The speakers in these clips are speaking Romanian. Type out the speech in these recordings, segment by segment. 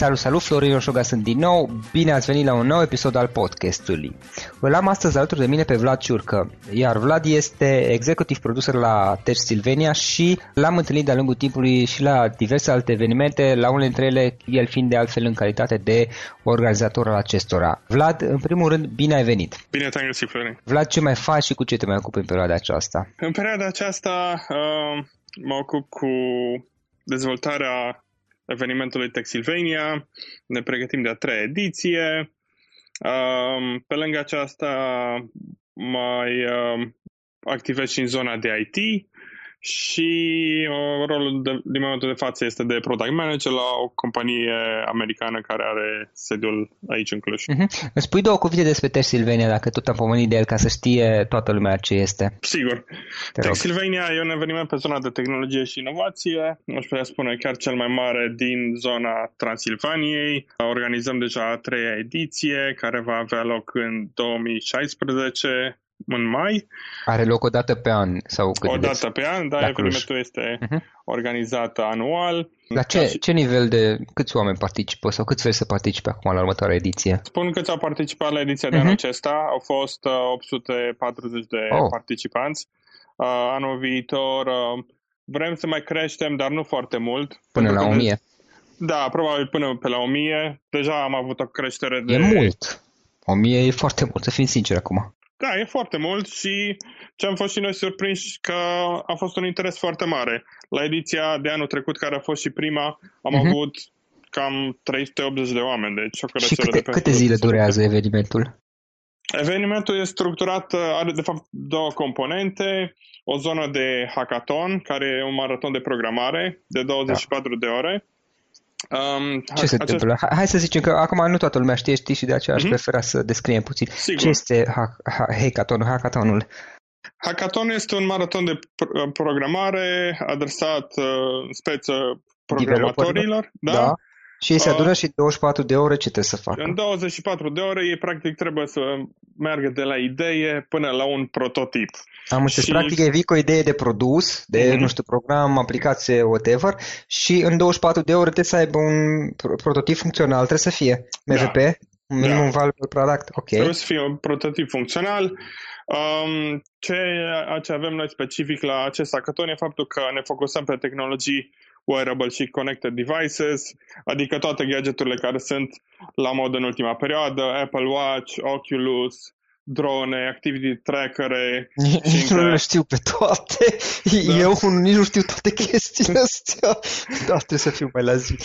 Salut, salut, Florin Roșoga sunt din nou, bine ați venit la un nou episod al podcastului. Îl am astăzi alături de mine pe Vlad Ciurcă, iar Vlad este executive producer la Tech Silvania și l-am întâlnit de-a lungul timpului și la diverse alte evenimente, la unele dintre ele el fiind de altfel în calitate de organizator al acestora. Vlad, în primul rând, bine ai venit! Bine te-am găsit, Florin! Vlad, ce mai faci și cu ce te mai ocupi în perioada aceasta? În perioada aceasta uh, mă ocup cu dezvoltarea evenimentului Texilvania, ne pregătim de a treia ediție. Pe lângă aceasta mai activez și în zona de IT și uh, rolul de, din momentul de față este de product manager la o companie americană care are sediul aici în Cluj. Uh-huh. Îmi spui două cuvinte despre Tessilvania, dacă tot am pomenit de el, ca să știe toată lumea ce este. Sigur. Tessilvania e un eveniment pe zona de tehnologie și inovație, aș putea spune chiar cel mai mare din zona Transilvaniei. Organizăm deja a treia ediție, care va avea loc în 2016 în mai. Are loc o dată pe an sau cât O dată pe an, da, evenimentul este uh-huh. organizat anual. La ce, și... ce nivel de, câți oameni participă sau câți vrei să participe acum la următoarea ediție? Spun că au participat la ediția uh-huh. de anul mhm. acesta, au fost 840 uh, de oh. participanți. Uh, anul viitor uh, vrem să mai creștem, dar nu foarte mult. Până la 1000? De... Da, probabil până pe la 1000. Deja am avut o creștere de... E mult. 1000 e foarte mult, să fim sinceri acum. Da, e foarte mult și ce am fost și noi surprinși că a fost un interes foarte mare. La ediția de anul trecut, care a fost și prima, am uh-huh. avut cam 380 de oameni, deci o Și câte, de câte zile durează evenimentul? Evenimentul e structurat, are de fapt două componente, o zonă de hackathon, care e un maraton de programare de 24 da. de ore, Um, Ce se acest... întâmplă? Hai să zicem că acum nu toată lumea știe, știi și de aceea aș mm-hmm. prefera să descriem puțin. Sigur. Ce este hackathonul? Hackathonul? Hackathon este un maraton de programare adresat uh, speță programatorilor. Da? da. Și se adună uh, și 24 de ore ce trebuie să facă? În 24 de ore ei practic trebuie să meargă de la idee până la un prototip. Am înțeles, și... practic e vii cu o idee de produs, de, mm-hmm. nu știu, program, aplicație, whatever, și în 24 de ore trebuie să aibă un prototip funcțional, trebuie să fie MVP, da. minimum da. valuable product, ok. Trebuie să fie un prototip funcțional. Um, ce, ce avem noi specific la acest hackathon e faptul că ne focusăm pe tehnologii wearable și connected devices, adică toate gadgeturile care sunt la mod în ultima perioadă, Apple Watch, Oculus, drone, activity tracker Nici nu le știu pe toate. Da. Eu nici nu știu toate chestiile astea. Da, trebuie să fiu mai la zi.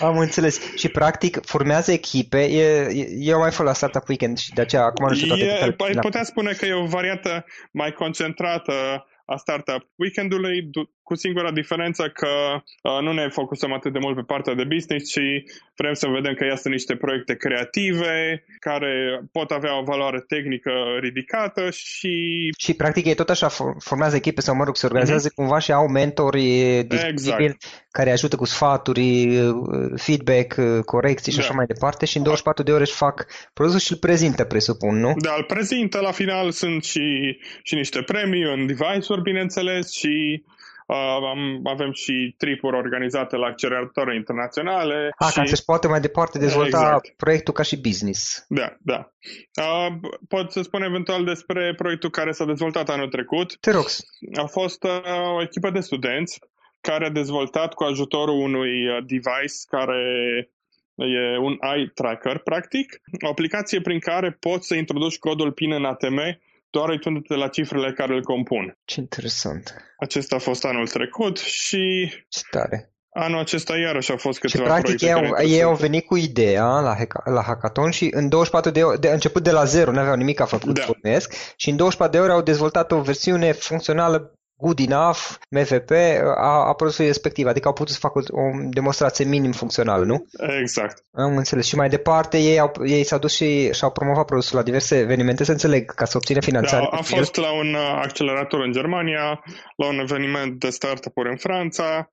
Am înțeles. Și practic formează echipe. E, eu mai fost la Startup Weekend și de aceea acum nu știu toate e, Ai putea spune că e o variantă mai concentrată a Startup Weekendului, cu singura diferență că uh, nu ne focusăm atât de mult pe partea de business, ci vrem să vedem că iasă niște proiecte creative care pot avea o valoare tehnică ridicată și... Și practic ei tot așa formează echipe sau mă rog, se organizează mm-hmm. cumva și au mentori exact. care ajută cu sfaturi, uh, feedback, uh, corecții și da. așa mai departe și în 24 de ore își fac produsul și îl prezintă, presupun, nu? Da, îl prezintă, la final sunt și, și niște premii în device-uri, bineînțeles, și Uh, avem și tripuri organizate la acceleratoare internaționale. A, și... ca să-și poate mai departe dezvolta exact. proiectul ca și business. Da, da. Uh, pot să spun eventual despre proiectul care s-a dezvoltat anul trecut. Te rog. A fost uh, o echipă de studenți care a dezvoltat cu ajutorul unui uh, device care e un eye tracker, practic, o aplicație prin care poți să introduci codul PIN în ATM doar uitându-te la cifrele care îl compun. Ce interesant. Acesta a fost anul trecut și... Ce tare. Anul acesta iarăși a fost câteva și practic ei au, ei au venit cu ideea la, la hackathon și în 24 de ore, de, început de la zero, nu aveau nimic a făcut, da. și în 24 de ore au dezvoltat o versiune funcțională good enough, MVP, a, a produsului respectiv. Adică au putut să facă o, o demonstrație minim funcțională, nu? Exact. Am înțeles. Și mai departe, ei, au, ei s-au dus și și-au promovat produsul la diverse evenimente, să înțeleg, ca să obține finanțare. Da, a fost la un uh, accelerator în Germania, la un eveniment de startup-uri în Franța,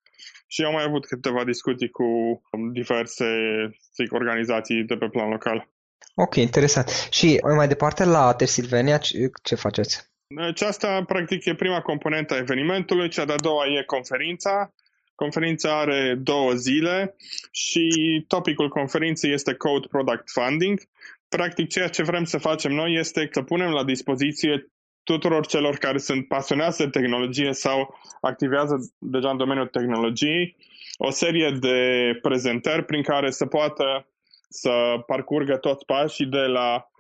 și am mai avut câteva discuții cu um, diverse zic, organizații de pe plan local. Ok, interesant. Și mai departe la Tersilvania, ce, ce faceți? Deci asta, practic, e prima componentă a evenimentului, cea de-a doua e conferința. Conferința are două zile și topicul conferinței este Code Product Funding. Practic, ceea ce vrem să facem noi este să punem la dispoziție tuturor celor care sunt pasionați de tehnologie sau activează deja în domeniul tehnologiei o serie de prezentări prin care să poată să parcurgă toți pașii de la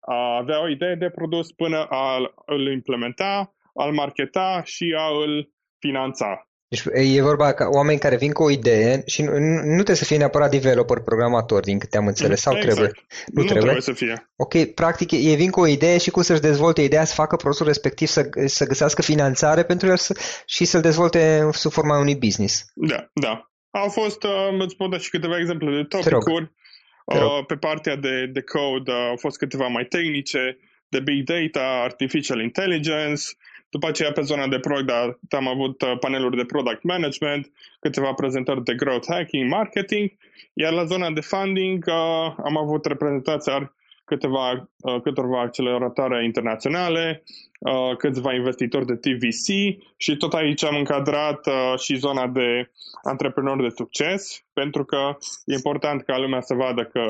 a avea o idee de produs până a îl implementa, a-l marketa și a îl finanța. Deci e vorba ca oameni care vin cu o idee și nu, nu trebuie să fie neapărat developer, programator, din câte am înțeles, sau exact. trebuie? Nu, nu trebuie. trebuie să fie. Ok, practic ei vin cu o idee și cum să-și dezvolte ideea, să facă produsul respectiv, să, să găsească finanțare pentru el să, și să-l dezvolte sub forma unui business. Da, da. Au fost, uh, îți pot da și câteva exemple de topicuri. Uh, pe partea de, de code uh, au fost câteva mai tehnice, de big data, artificial intelligence, după aceea pe zona de product am avut uh, paneluri de product management, câteva prezentări de growth hacking, marketing, iar la zona de funding uh, am avut reprezentații câteva, uh, câteva acceleratoare internaționale, uh, câțiva investitori de TVC și tot aici am încadrat uh, și zona de antreprenori de succes, pentru că e important ca lumea să vadă că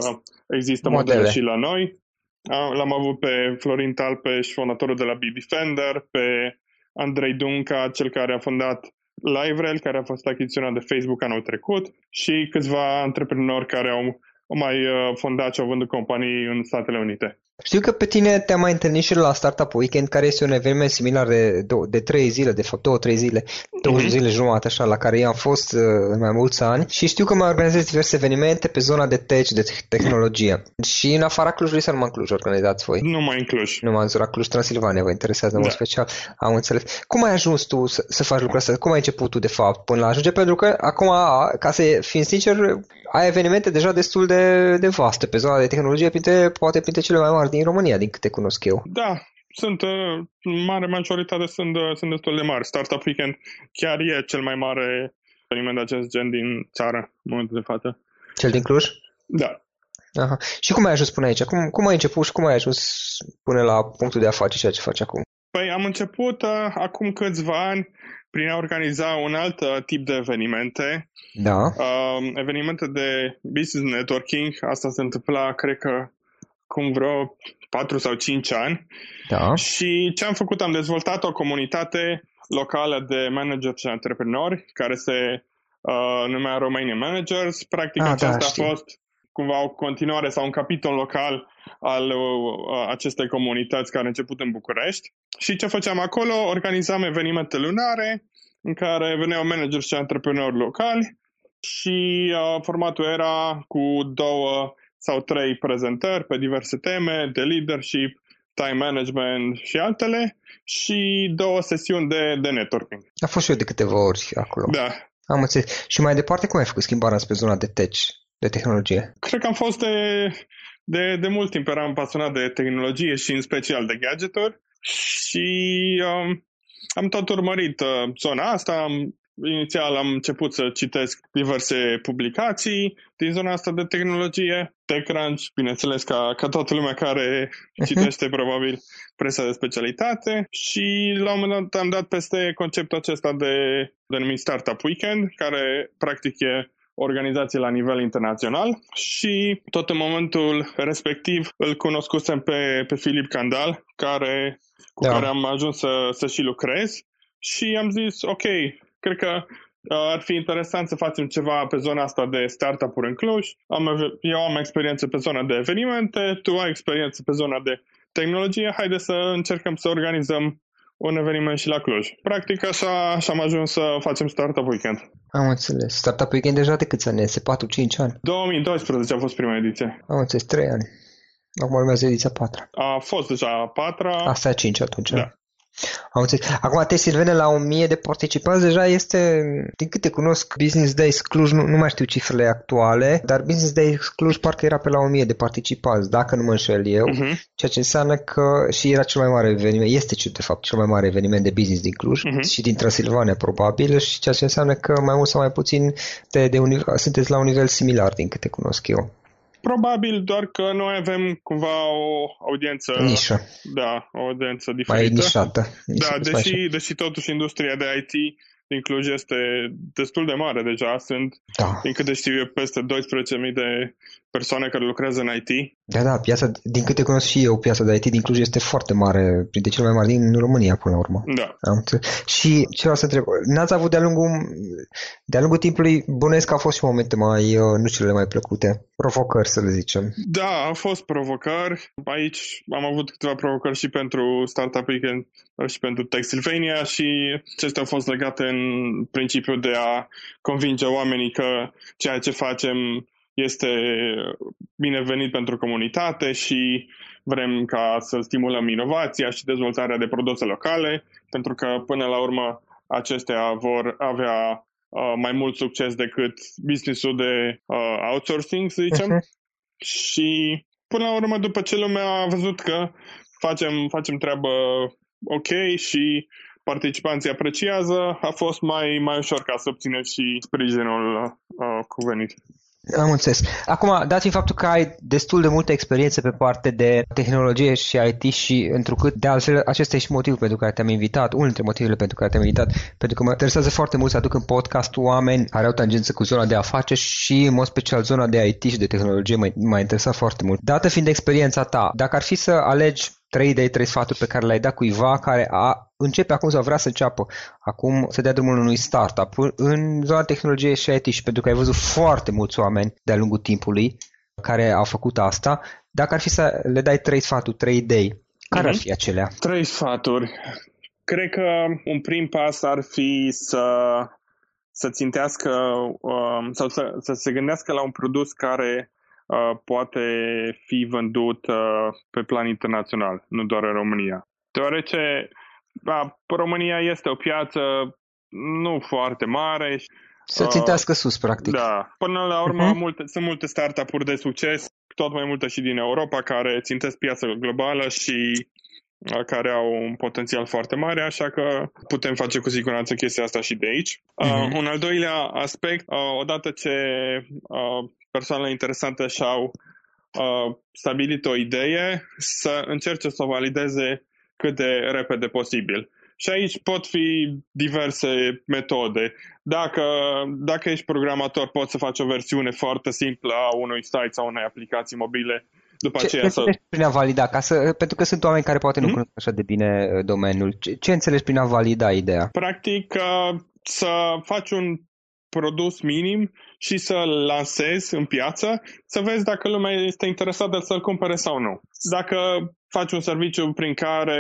există modele, modele și la noi. L-am avut pe Florin Talpeș, fondatorul de la B-Defender, pe Andrei Dunca, cel care a fondat LiveRail, care a fost achiziționat de Facebook anul trecut și câțiva antreprenori care au mai uh, fondat și au vândut companii în Statele Unite. Știu că pe tine te-am mai întâlnit și la Startup Weekend, care este un eveniment similar de, de trei zile, de fapt două, trei zile, două mm-hmm. zile jumate așa, la care eu am fost uh, în mai mulți ani și știu că mai organizez diverse evenimente pe zona de tech, de tehnologie. Și în afara Clujului sau numai în Cluj organizați voi? Nu mai în Cluj. Nu mai în zona Cluj, Transilvania, vă interesează în da. mod special. Am înțeles. Cum ai ajuns tu să, să faci lucrul ăsta? Cum ai început tu de fapt până la ajunge? Pentru că acum, ca să fim sincer, ai evenimente deja destul de, de vaste pe zona de tehnologie, printre, poate printre cele mai mari din România, din câte cunosc eu. Da, sunt, uh, mare majoritate sunt, uh, sunt destul de mari. Startup Weekend chiar e cel mai mare eveniment de acest gen din țară, în momentul de față. Cel din Cluj? Da. Aha. Și cum ai ajuns până aici? Cum, cum ai început și cum ai ajuns până la punctul de a face ceea ce faci acum? Păi am început uh, acum câțiva ani prin a organiza un alt uh, tip de evenimente. Da. Uh, evenimente de business networking. Asta se întâmpla, cred că, cum vreo 4 sau 5 ani. Da. Și ce am făcut? Am dezvoltat o comunitate locală de manageri și antreprenori care se uh, numea Romania Managers. Practic, ah, aceasta da, a fost cumva o continuare sau un capitol local al uh, acestei comunități care a început în București. Și ce făceam acolo? Organizam evenimente lunare în care veneau manageri și antreprenori locali și uh, formatul era cu două sau trei prezentări pe diverse teme de leadership, time management și altele și două sesiuni de, de networking. A fost și eu de câteva ori acolo. Da. Am înțeles. Și mai departe, cum ai făcut schimbarea spre zona de tech, de tehnologie? Cred că am fost de, de, de mult timp eram pasionat de tehnologie și în special de gadgeturi și um, am tot urmărit uh, zona asta, am Inițial am început să citesc diverse publicații din zona asta de tehnologie, TechCrunch, bineînțeles ca, ca toată lumea care uh-huh. citește probabil presa de specialitate și la un moment dat am dat peste conceptul acesta de denumit Startup Weekend, care practic e organizație la nivel internațional și tot în momentul respectiv îl cunoscusem pe, pe Filip Candal, care, cu da. care am ajuns să, să și lucrez și am zis, ok, cred că uh, ar fi interesant să facem ceva pe zona asta de startup-uri în Cluj. Am, eu am experiență pe zona de evenimente, tu ai experiență pe zona de tehnologie, haide să încercăm să organizăm un eveniment și la Cluj. Practic așa, așa am ajuns să facem Startup Weekend. Am înțeles. Startup Weekend deja de câți ani este? 4-5 ani? 2012 a fost prima ediție. Am înțeles, 3 ani. Acum urmează ediția 4. A fost deja a 4 Asta e 5 atunci. Da. Am înțeles. Acum te Silvene la 1000 de participanți deja este, din câte cunosc, Business Days Cluj, nu, nu mai știu cifrele actuale, dar Business Days Cluj parcă era pe la 1000 de participanți, dacă nu mă înșel eu, uh-huh. ceea ce înseamnă că și era cel mai mare eveniment, este de fapt cel mai mare eveniment de business din Cluj uh-huh. și din Transilvania probabil și ceea ce înseamnă că mai mult sau mai puțin de, de uni- sunteți la un nivel similar din câte cunosc eu. Probabil doar că noi avem cumva o audiență... Nișă. Da, o audiență diferită. Mai nișată. Da, deși, deși totuși industria de IT din Cluj este destul de mare deja. Sunt, da. din câte știu eu, peste 12.000 de persoane care lucrează în IT. Da, da, piața, din câte cunosc și eu, piața de IT din Cluj este foarte mare, printre cele mai mari din România până la urmă. Da. Am și ce vreau să întreb, n-ați avut de-a lungul, de-a lungul timpului, bănuiesc că au fost și momente mai, uh, nu cele mai plăcute, provocări să le zicem. Da, au fost provocări. Aici am avut câteva provocări și pentru Startup Weekend și pentru Textilvania și acestea au fost legate în principiu de a convinge oamenii că ceea ce facem este binevenit pentru comunitate și vrem ca să stimulăm inovația și dezvoltarea de produse locale, pentru că până la urmă acestea vor avea uh, mai mult succes decât businessul de uh, outsourcing, să zicem. Uh-huh. Și până la urmă, după ce lumea a văzut că facem, facem treabă ok și participanții apreciază, a fost mai, mai ușor ca să obținem și sprijinul uh, cuvenit. Am înțeles. Acum, dat fiind faptul că ai destul de multă experiență pe parte de tehnologie și IT și întrucât, de altfel, acesta e și motivul pentru care te-am invitat, unul dintre motivele pentru care te-am invitat, pentru că mă interesează foarte mult să aduc în podcast oameni care au tangență cu zona de afaceri și, în mod special, zona de IT și de tehnologie m-a interesat foarte mult. Dată fiind experiența ta, dacă ar fi să alegi trei idei, trei sfaturi pe care le-ai dat cuiva care a începe acum sau vrea să înceapă acum să dea drumul unui startup în zona tehnologiei și IT și pentru că ai văzut foarte mulți oameni de-a lungul timpului care au făcut asta, dacă ar fi să le dai trei sfaturi, trei idei, care mm-hmm. ar mhm. fi acelea? Trei sfaturi. Cred că un prim pas ar fi să să țintească um, sau să, să se gândească la un produs care uh, poate fi vândut uh, pe plan internațional, nu doar în România. Deoarece da, România este o piață nu foarte mare. Să țintească uh, sus, practic. Da. Până la urmă, uh-huh. multe, sunt multe startup-uri de succes, tot mai multe și din Europa, care țintesc piața globală și uh, care au un potențial foarte mare, așa că putem face cu siguranță chestia asta și de aici. Uh, uh-huh. Un al doilea aspect, uh, odată ce uh, persoanele interesante și-au uh, stabilit o idee, să încerce să o valideze cât de repede posibil. Și aici pot fi diverse metode. Dacă, dacă ești programator, poți să faci o versiune foarte simplă a unui site sau unei aplicații mobile. După ce aceea ce să... prin a valida? Ca să, pentru că sunt oameni care poate nu hmm? cunosc așa de bine uh, domeniul. Ce, ce înțelegi prin a valida ideea? Practic, uh, să faci un produs minim și să-l lansezi în piață, să vezi dacă lumea este interesată să-l cumpere sau nu. Dacă faci un serviciu prin care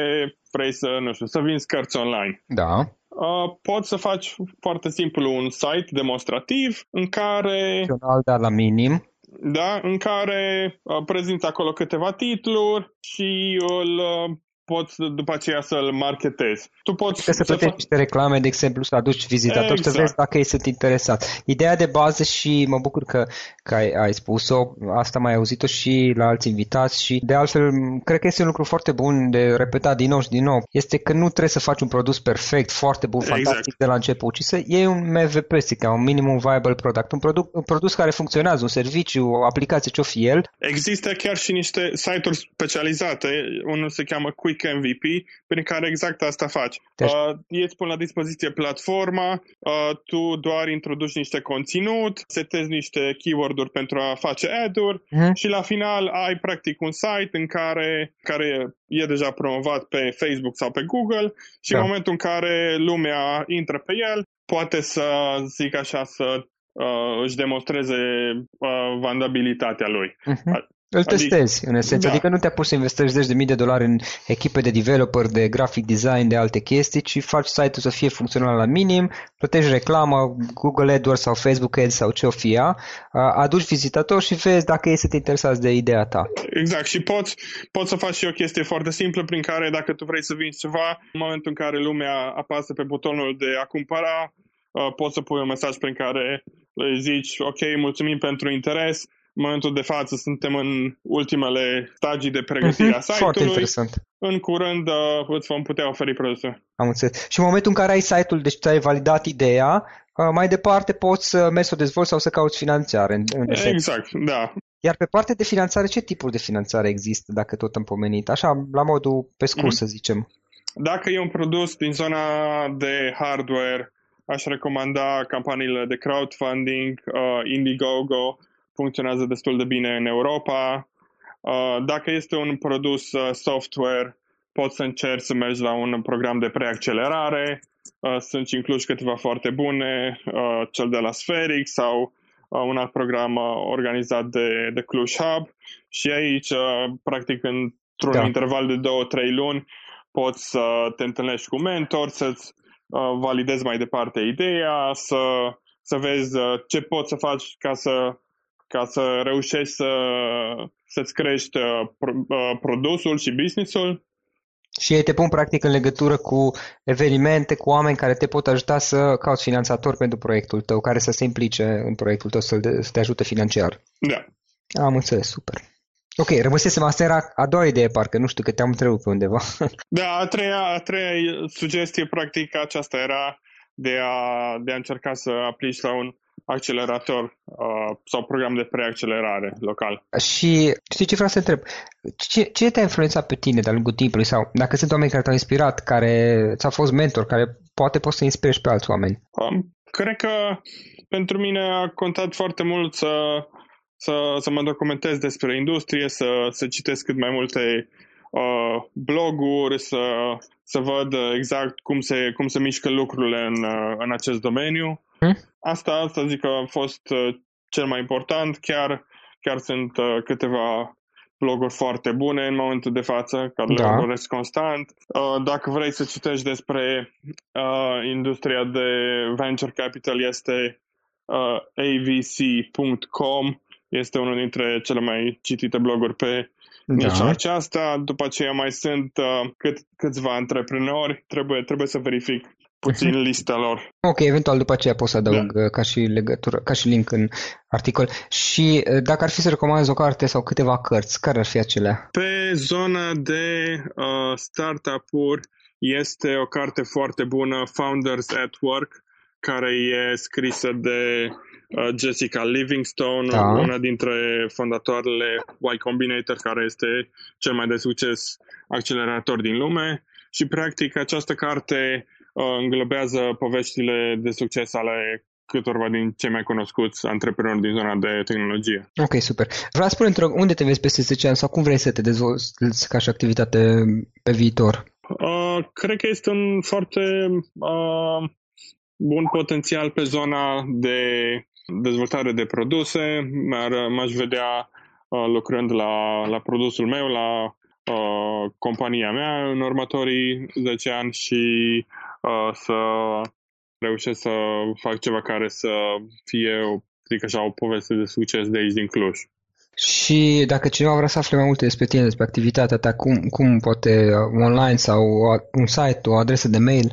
vrei să, nu știu, să vinzi cărți online. Da. Uh, poți să faci foarte simplu un site demonstrativ în care... dar la minim. Da, în care uh, prezinți acolo câteva titluri și îl uh, poți după aceea să-l marketezi. Tu poți că să plătești fac... niște reclame, de exemplu, să aduci vizitatori, exact. să vezi dacă ei sunt interesați. Ideea de bază și mă bucur că, că ai, ai spus-o, asta mai auzit-o și la alți invitați și de altfel cred că este un lucru foarte bun de repetat din nou și din nou, este că nu trebuie să faci un produs perfect, foarte bun, exact. fantastic de la început, ci să iei un MVP, ca un minimum viable product, un, produs, un produs care funcționează, un serviciu, o aplicație, ce-o fi el. Există chiar și niște site-uri specializate, unul se cheamă Quick Quick MVP, prin care exact asta faci. Deci... Uh, ei îți pun la dispoziție platforma, uh, tu doar introduci niște conținut, setezi niște keyword-uri pentru a face ad-uri uh-huh. și la final ai practic un site în care, care e deja promovat pe Facebook sau pe Google și da. în momentul în care lumea intră pe el, poate să zic așa să uh, își demonstreze uh, vandabilitatea lui. Uh-huh. Îl testezi, adică, în esență. Da. Adică nu te pus să investești zeci de mii de dolari în echipe de developer, de graphic design, de alte chestii, ci faci site-ul să fie funcțional la minim, plătești reclamă, Google AdWords sau Facebook Ads sau ce o fie, aduci vizitatori și vezi dacă ei sunt interesați de ideea ta. Exact, și poți, poți să faci și o chestie foarte simplă prin care dacă tu vrei să vinzi ceva, în momentul în care lumea apasă pe butonul de a cumpăra, poți să pui un mesaj prin care le zici, ok, mulțumim pentru interes, în momentul de față suntem în ultimele stagii de pregătire uh-huh. a site-ului. Foarte interesant. În curând uh, îți vom putea oferi produse. Am înțeles. Și în momentul în care ai site-ul, deci ți-ai validat ideea, uh, mai departe poți să mergi să o dezvolți sau să cauți finanțare. În, în exact, da. Iar pe partea de finanțare, ce tipuri de finanțare există, dacă tot am pomenit? Așa, la modul pe scurt, mm-hmm. să zicem. Dacă e un produs din zona de hardware, aș recomanda campaniile de crowdfunding, uh, Indiegogo, funcționează destul de bine în Europa. Uh, dacă este un produs uh, software, poți să încerci să mergi la un program de preaccelerare. Uh, sunt incluși câteva foarte bune, cel de la Spheric sau un alt program organizat de, de Cluj Hub și aici, practic, într-un da. interval de 2-3 luni, poți să te întâlnești cu mentor, să-ți validezi mai departe ideea, să, să vezi ce poți să faci ca să ca să reușești să, să-ți crești uh, uh, produsul și businessul. Și ei te pun practic în legătură cu evenimente, cu oameni care te pot ajuta să cauți finanțator pentru proiectul tău, care să se implice în proiectul tău, să te ajute financiar. Da. Am înțeles, super. Ok, rămăsesem, asta era a doua idee, parcă, nu știu, că te-am întrerupt pe undeva. Da, a treia, a treia sugestie, practic, aceasta era de a, de a încerca să aplici la un accelerator uh, sau program de preaccelerare local. Și știi ce vreau să întreb? Ce, ce te-a influențat pe tine de-a lungul timpului sau dacă sunt oameni care te-au inspirat, care ți-au fost mentor, care poate poți să inspiri pe alți oameni? Um, cred că pentru mine a contat foarte mult să, să, să mă documentez despre industrie, să, să citesc cât mai multe uh, bloguri, să, să văd exact cum se, cum se mișcă lucrurile în, uh, în acest domeniu. Hmm? Asta, asta zic că a fost uh, cel mai important. Chiar, chiar sunt uh, câteva bloguri foarte bune în momentul de față, care da. le urmăresc constant. Uh, dacă vrei să citești despre uh, industria de venture capital, este uh, avc.com. Este unul dintre cele mai citite bloguri pe da. nișa aceasta. După aceea mai sunt uh, cât, câțiva antreprenori. Trebuie, trebuie să verific puțin lista lor. Ok, eventual după aceea pot să adaug da. Uh, ca și legătură, ca și link în articol. Și uh, dacă ar fi să recomanzi o carte sau câteva cărți, care ar fi acelea? Pe zona de uh, startup-uri este o carte foarte bună, Founders at Work, care e scrisă de uh, Jessica Livingstone, da. una dintre fondatoarele Y Combinator, care este cel mai de succes accelerator din lume. Și, practic, această carte uh, înglobează poveștile de succes ale câtorva din cei mai cunoscuți antreprenori din zona de tehnologie. Ok, super. Vreau să spune, unde te vezi peste 10 ani sau cum vrei să te dezvolți ca și activitate pe viitor? Uh, cred că este un foarte uh, bun potențial pe zona de dezvoltare de produse. M-aș vedea uh, lucrând la, la produsul meu, la uh, compania mea în următorii 10 ani și uh, să reușesc să fac ceva care să fie, o, zic așa, o poveste de succes de aici din Cluj. Și dacă cineva vrea să afle mai multe despre tine, despre activitatea ta, cum, cum poate online sau un site, o adresă de mail?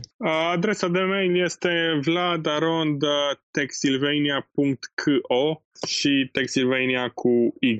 Adresa de mail este vladarondtextilvania.co și textilvania cu Y.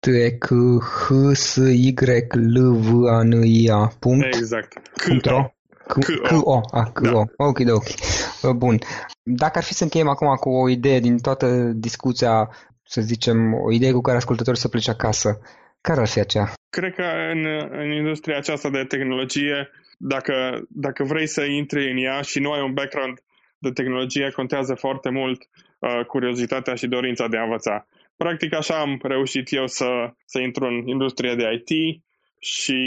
T e c h s y l v a n i a punct exact C-O. C-O. Ah, C-O. Da. Ok, ok. Bun. Dacă ar fi să încheiem acum cu o idee din toată discuția să zicem, o idee cu care ascultătorii să plece acasă, care ar fi aceea? Cred că în, în industria aceasta de tehnologie, dacă, dacă vrei să intri în ea și nu ai un background de tehnologie, contează foarte mult uh, curiozitatea și dorința de a învăța. Practic așa am reușit eu să, să intru în industria de IT și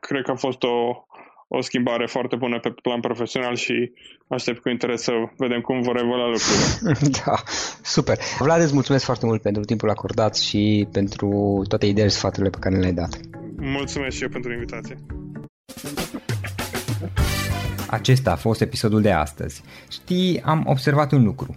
cred că a fost o, o schimbare foarte bună pe plan profesional și aștept cu interes să vedem cum vor evolua lucrurile. Da, super. Vlad, îți mulțumesc foarte mult pentru timpul acordat și pentru toate ideile și sfaturile pe care le-ai dat. Mulțumesc și eu pentru invitație. Acesta a fost episodul de astăzi. Știi, am observat un lucru.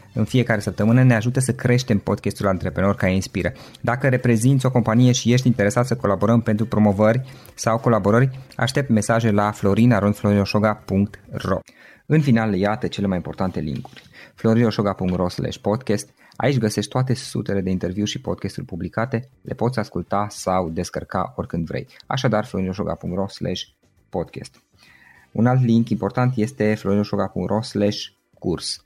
în fiecare săptămână ne ajută să creștem podcastul Antreprenor care inspiră. Dacă reprezinți o companie și ești interesat să colaborăm pentru promovări sau colaborări, aștept mesaje la florinarondflorinoșoga.ro În final, iată cele mai importante linkuri. florinoșoga.ro podcast Aici găsești toate sutele de interviuri și podcasturi publicate, le poți asculta sau descărca oricând vrei. Așadar, florinoșoga.ro podcast. Un alt link important este florinoșoga.ro curs.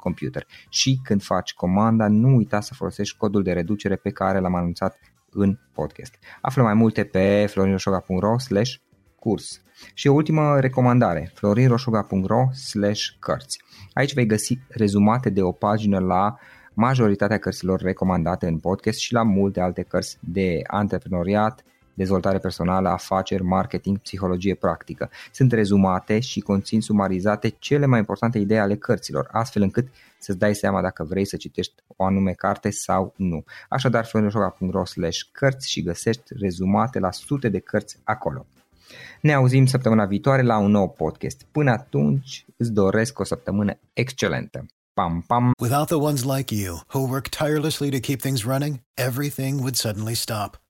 computer. Și când faci comanda, nu uita să folosești codul de reducere pe care l-am anunțat în podcast. Află mai multe pe florinroșoga.ro slash curs. Și o ultimă recomandare, florinroșoga.ro slash cărți. Aici vei găsi rezumate de o pagină la majoritatea cărților recomandate în podcast și la multe alte cărți de antreprenoriat, dezvoltare personală, afaceri, marketing, psihologie practică. Sunt rezumate și conțin sumarizate cele mai importante idei ale cărților, astfel încât să-ți dai seama dacă vrei să citești o anume carte sau nu. Așadar, florinoșoga.ro slash cărți și găsești rezumate la sute de cărți acolo. Ne auzim săptămâna viitoare la un nou podcast. Până atunci, îți doresc o săptămână excelentă. Pam, pam. Without the ones like you, who work tirelessly to keep things running, everything would suddenly stop.